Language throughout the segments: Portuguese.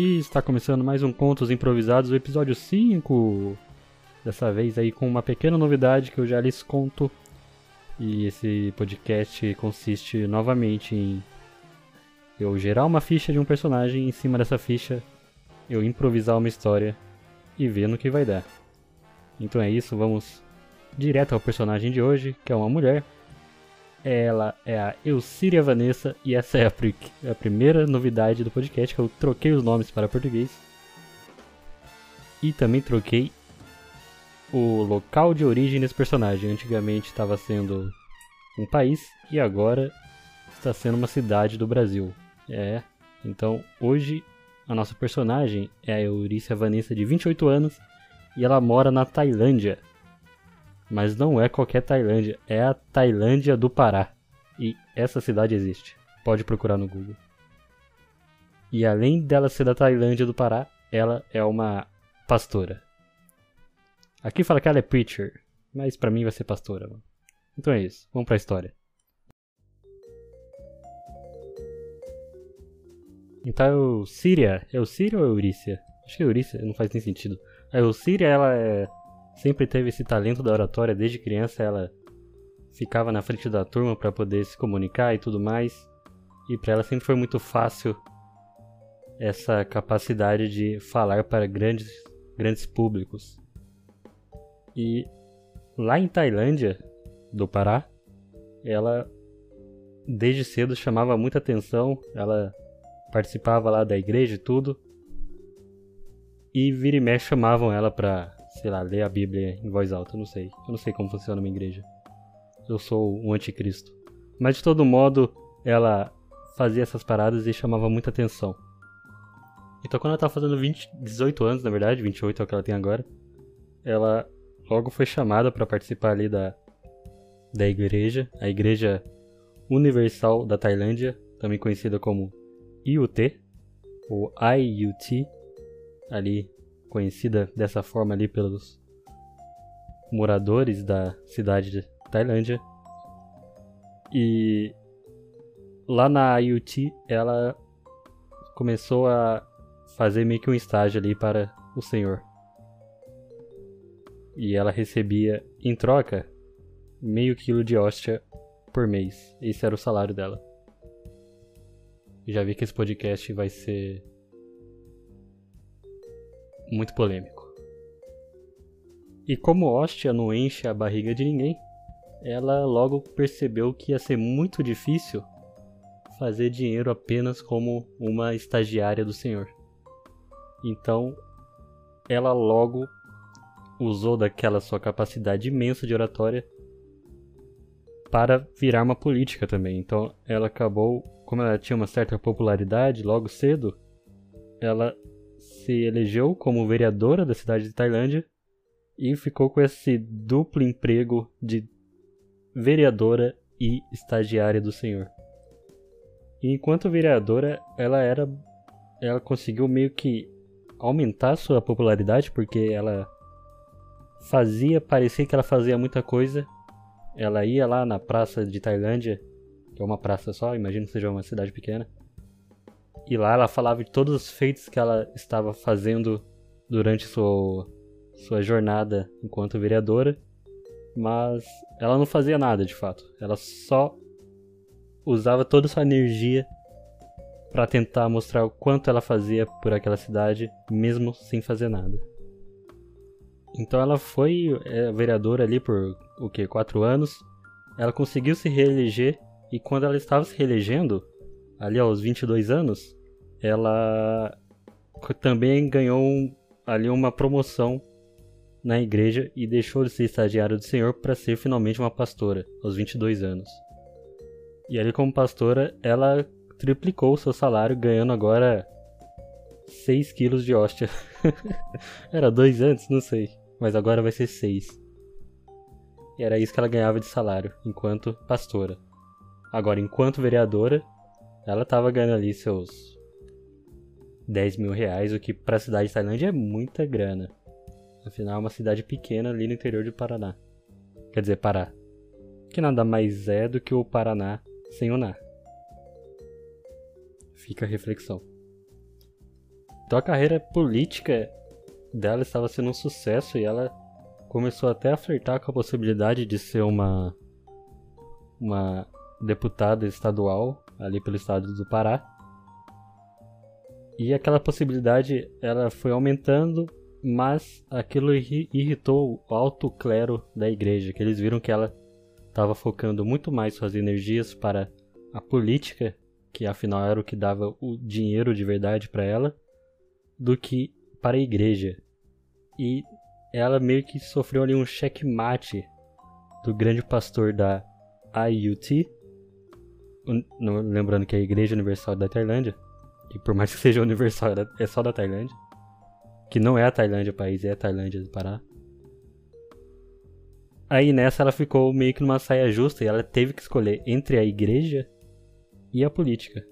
Está começando mais um Contos Improvisados, o episódio 5. Dessa vez aí com uma pequena novidade que eu já lhes conto. E esse podcast consiste novamente em eu gerar uma ficha de um personagem e em cima dessa ficha eu improvisar uma história e ver no que vai dar. Então é isso, vamos direto ao personagem de hoje, que é uma mulher. Ela é a Eucíria Vanessa e essa é a, a primeira novidade do podcast que eu troquei os nomes para português. E também troquei o local de origem desse personagem. Antigamente estava sendo um país e agora está sendo uma cidade do Brasil. É, então hoje a nossa personagem é a Eurícia Vanessa de 28 anos e ela mora na Tailândia. Mas não é qualquer Tailândia, é a Tailândia do Pará. E essa cidade existe. Pode procurar no Google. E além dela ser da Tailândia do Pará, ela é uma pastora. Aqui fala que ela é preacher, mas pra mim vai ser pastora. Mano. Então é isso, vamos pra história. Então, Síria, é o Síria ou é Eurícia? Acho que é Eurícia, não faz nem sentido. A Eucíria, ela é, sempre teve esse talento da oratória, desde criança ela ficava na frente da turma para poder se comunicar e tudo mais. E para ela sempre foi muito fácil essa capacidade de falar para grandes, grandes públicos. E lá em Tailândia, do Pará, ela desde cedo chamava muita atenção, ela participava lá da igreja e tudo. E vira e mexe chamavam ela pra, sei lá, ler a Bíblia em voz alta. Eu não sei. Eu não sei como funciona uma igreja. Eu sou um anticristo. Mas de todo modo, ela fazia essas paradas e chamava muita atenção. Então quando ela tava fazendo 20, 18 anos, na verdade, 28 é o que ela tem agora, ela logo foi chamada para participar ali da, da igreja, a Igreja Universal da Tailândia, também conhecida como IUT, ou IUT, ali conhecida dessa forma ali pelos moradores da cidade de Tailândia. E lá na IUT ela começou a fazer meio que um estágio ali para o senhor. E ela recebia em troca meio quilo de hóstia por mês. Esse era o salário dela. Já vi que esse podcast vai ser muito polêmico. E como hóstia não enche a barriga de ninguém, ela logo percebeu que ia ser muito difícil fazer dinheiro apenas como uma estagiária do senhor. Então, ela logo usou daquela sua capacidade imensa de oratória para virar uma política também. Então, ela acabou, como ela tinha uma certa popularidade logo cedo, ela se elegeu como vereadora da cidade de Tailândia e ficou com esse duplo emprego de vereadora e estagiária do senhor. E enquanto vereadora, ela era ela conseguiu meio que aumentar sua popularidade porque ela fazia parecer que ela fazia muita coisa. Ela ia lá na praça de Tailândia, que é uma praça só, imagino que seja uma cidade pequena. E lá ela falava de todos os feitos que ela estava fazendo durante sua, sua jornada enquanto vereadora, mas ela não fazia nada de fato. Ela só usava toda a sua energia para tentar mostrar o quanto ela fazia por aquela cidade, mesmo sem fazer nada. Então ela foi é, vereadora ali por o que quatro anos. Ela conseguiu se reeleger e quando ela estava se reelegendo, ali aos 22 anos, ela também ganhou um, ali uma promoção na igreja e deixou de ser estagiária do Senhor para ser finalmente uma pastora, aos 22 anos. E ali, como pastora, ela triplicou o seu salário, ganhando agora 6 quilos de hóstia. Era dois antes, não sei, mas agora vai ser 6. E era isso que ela ganhava de salário enquanto pastora. Agora, enquanto vereadora, ela estava ganhando ali seus 10 mil reais, o que para a cidade de Tailândia é muita grana. Afinal, é uma cidade pequena ali no interior do Paraná. Quer dizer, Pará. Que nada mais é do que o Paraná sem o Ná. Fica a reflexão. Então a carreira política dela estava sendo um sucesso e ela começou até a flertar com a possibilidade de ser uma uma deputada estadual ali pelo estado do Pará. E aquela possibilidade ela foi aumentando, mas aquilo irritou o alto clero da igreja, que eles viram que ela estava focando muito mais suas energias para a política, que afinal era o que dava o dinheiro de verdade para ela, do que para a igreja. E ela meio que sofreu ali um checkmate do grande pastor da IUT, lembrando que é a Igreja Universal da Tailândia, que por mais que seja universal, é só da Tailândia, que não é a Tailândia o país, é a Tailândia do Pará. Aí nessa ela ficou meio que numa saia justa e ela teve que escolher entre a igreja e a política.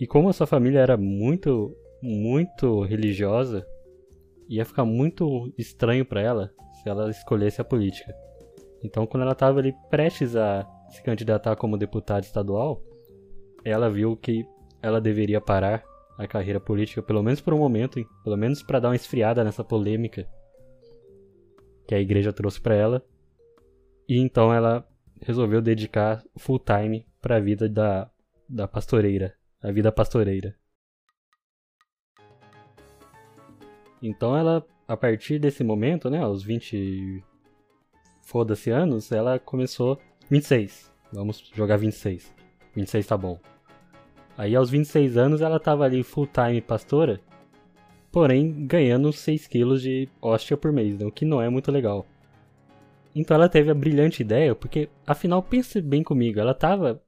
E como a sua família era muito, muito religiosa, ia ficar muito estranho para ela se ela escolhesse a política. Então, quando ela estava ali prestes a se candidatar como deputada estadual, ela viu que ela deveria parar a carreira política, pelo menos por um momento, hein? pelo menos para dar uma esfriada nessa polêmica que a igreja trouxe para ela. E então ela resolveu dedicar full time para a vida da, da pastoreira, a vida pastoreira. Então ela, a partir desse momento, né, aos 20 foda-se anos, ela começou 26. Vamos jogar 26. 26 tá bom. Aí aos 26 anos ela tava ali full time pastora, porém ganhando 6 quilos de hóstia por mês, né? o que não é muito legal. Então ela teve a brilhante ideia, porque afinal pense bem comigo, ela tava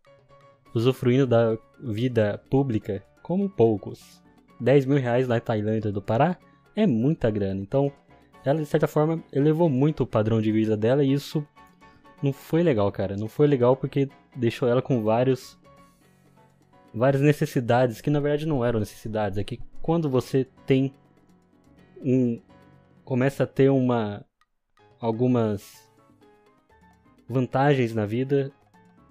usufruindo da vida pública como poucos. 10 mil reais na Tailândia do Pará é muita grana, então ela de certa forma elevou muito o padrão de vida dela e isso não foi legal, cara. Não foi legal porque deixou ela com vários várias necessidades que na verdade não eram necessidades. É que quando você tem um começa a ter uma algumas vantagens na vida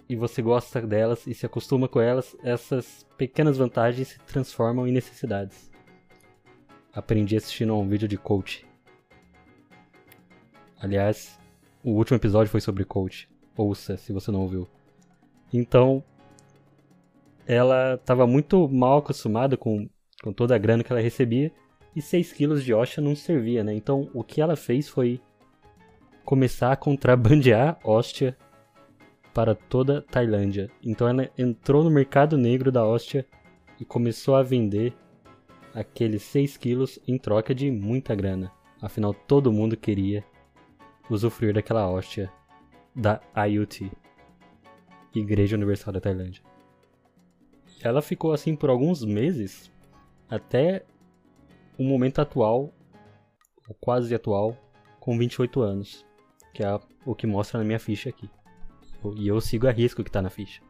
e você gosta delas e se acostuma com elas, essas pequenas vantagens se transformam em necessidades. Aprendi assistindo a um vídeo de coach. Aliás, o último episódio foi sobre coach. Ouça se você não ouviu. Então, ela estava muito mal acostumada com, com toda a grana que ela recebia e 6 quilos de Osha não servia, né? Então, o que ela fez foi começar a contrabandear hóstia para toda a Tailândia. Então, ela entrou no mercado negro da hóstia e começou a vender aqueles 6 quilos em troca de muita grana. Afinal, todo mundo queria usufruir daquela hóstia da IUT, Igreja Universal da Tailândia. Ela ficou assim por alguns meses, até o momento atual, ou quase atual, com 28 anos, que é o que mostra na minha ficha aqui. E eu sigo a risco que está na ficha.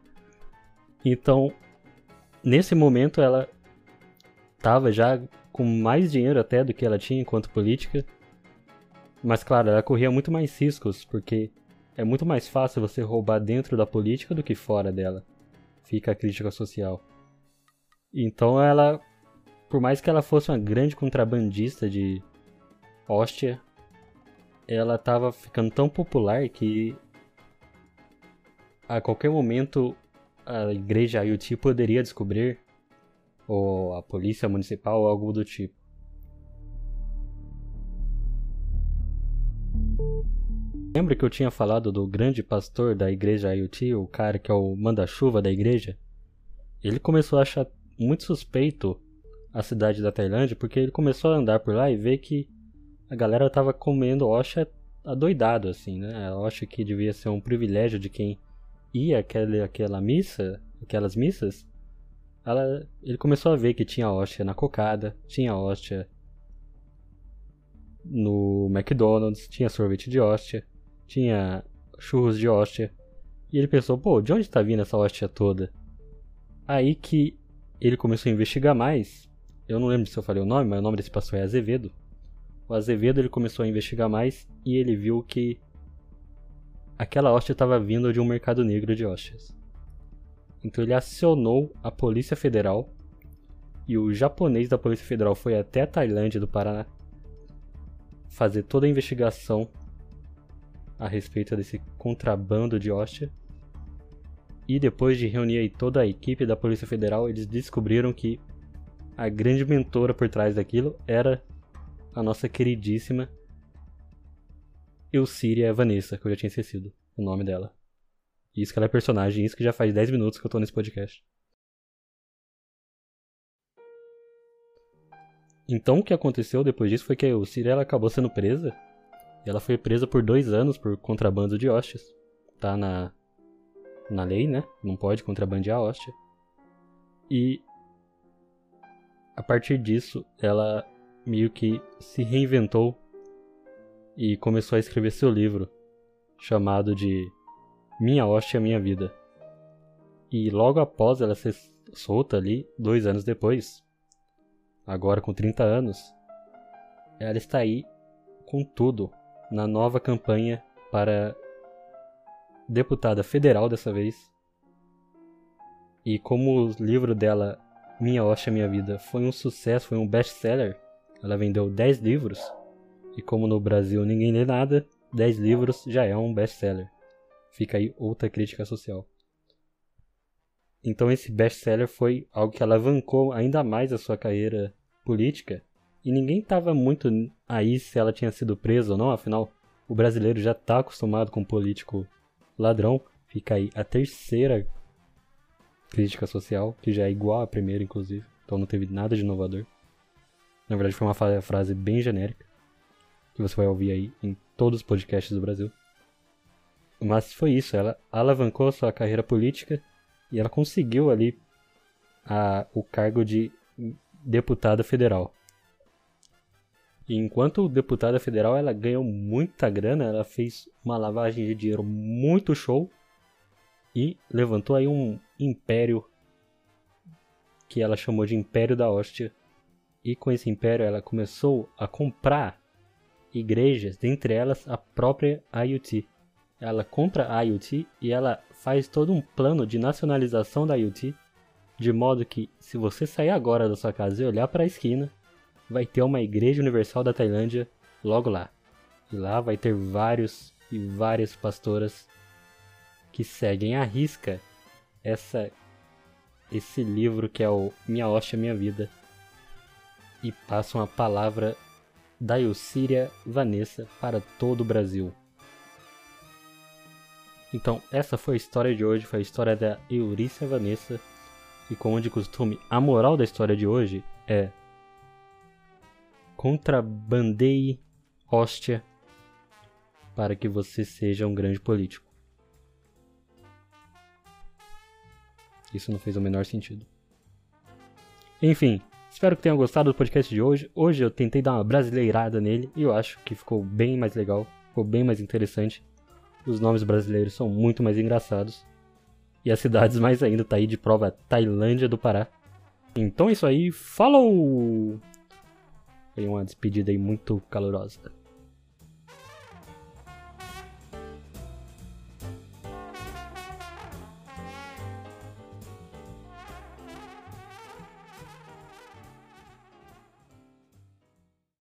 Então, nesse momento ela estava já com mais dinheiro até do que ela tinha enquanto política, mas claro, ela corria muito mais riscos, porque é muito mais fácil você roubar dentro da política do que fora dela. Fica a crítica social. Então ela, por mais que ela fosse uma grande contrabandista de hóstia, ela estava ficando tão popular que a qualquer momento a igreja IoT poderia descobrir, ou a polícia municipal, ou algo do tipo. Lembra que eu tinha falado do grande pastor da igreja IoT, o cara que é o manda-chuva da igreja? Ele começou a achar muito suspeito a cidade da Tailândia porque ele começou a andar por lá e ver que a galera tava comendo osha adoidado, assim, né? A osha que devia ser um privilégio de quem ia àquela, àquela missa, aquelas missas. Ela, ele começou a ver que tinha hóstia na cocada, tinha hóstia no McDonald's, tinha sorvete de hóstia tinha churros de hóstia. E ele pensou, pô, de onde está vindo essa hóstia toda? Aí que ele começou a investigar mais. Eu não lembro se eu falei o nome, mas o nome desse pastor é Azevedo. O Azevedo ele começou a investigar mais e ele viu que aquela hóstia estava vindo de um mercado negro de hóstias. Então ele acionou a Polícia Federal e o japonês da Polícia Federal foi até a Tailândia do Paraná fazer toda a investigação a respeito desse contrabando de hóstia. E depois de reunir toda a equipe da Polícia Federal, eles descobriram que a grande mentora por trás daquilo era a nossa queridíssima Eucíria Vanessa, que eu já tinha esquecido o nome dela. Isso que ela é personagem, isso que já faz 10 minutos que eu tô nesse podcast. Então o que aconteceu depois disso foi que a Eucíria ela acabou sendo presa. Ela foi presa por dois anos por contrabando de hóstias. Tá na, na lei, né? Não pode contrabandear hóstia. E a partir disso, ela meio que se reinventou e começou a escrever seu livro, chamado de Minha Hóstia, Minha Vida. E logo após ela ser solta ali, dois anos depois, agora com 30 anos, ela está aí com tudo na nova campanha para deputada federal dessa vez. E como o livro dela minha Osha Minha Vida foi um sucesso, foi um best-seller. Ela vendeu 10 livros. E como no Brasil ninguém lê nada, 10 livros já é um best-seller. Fica aí outra crítica social. Então esse best-seller foi algo que alavancou ainda mais a sua carreira política. E ninguém estava muito aí se ela tinha sido presa ou não, afinal, o brasileiro já está acostumado com político ladrão. Fica aí a terceira crítica social, que já é igual à primeira, inclusive. Então não teve nada de inovador. Na verdade, foi uma frase bem genérica, que você vai ouvir aí em todos os podcasts do Brasil. Mas foi isso, ela alavancou sua carreira política e ela conseguiu ali a, o cargo de deputada federal. E enquanto deputada federal, ela ganhou muita grana, ela fez uma lavagem de dinheiro muito show e levantou aí um império que ela chamou de Império da Hóstia. E com esse império ela começou a comprar igrejas, dentre elas a própria IUT. Ela compra a IUT e ela faz todo um plano de nacionalização da IUT, de modo que se você sair agora da sua casa e olhar para a esquina, vai ter uma igreja universal da Tailândia logo lá. E lá vai ter vários e várias pastoras que seguem à risca essa esse livro que é o Minha Hóstia Minha Vida e passam a palavra da Eucíria Vanessa para todo o Brasil. Então, essa foi a história de hoje, foi a história da Eurícia Vanessa. E como de costume, a moral da história de hoje é contrabandeie hóstia para que você seja um grande político. Isso não fez o menor sentido. Enfim, espero que tenham gostado do podcast de hoje. Hoje eu tentei dar uma brasileirada nele e eu acho que ficou bem mais legal, ficou bem mais interessante. Os nomes brasileiros são muito mais engraçados. E as cidades mais ainda tá aí de prova Tailândia do Pará. Então é isso aí, falou! Foi uma despedida aí muito calorosa.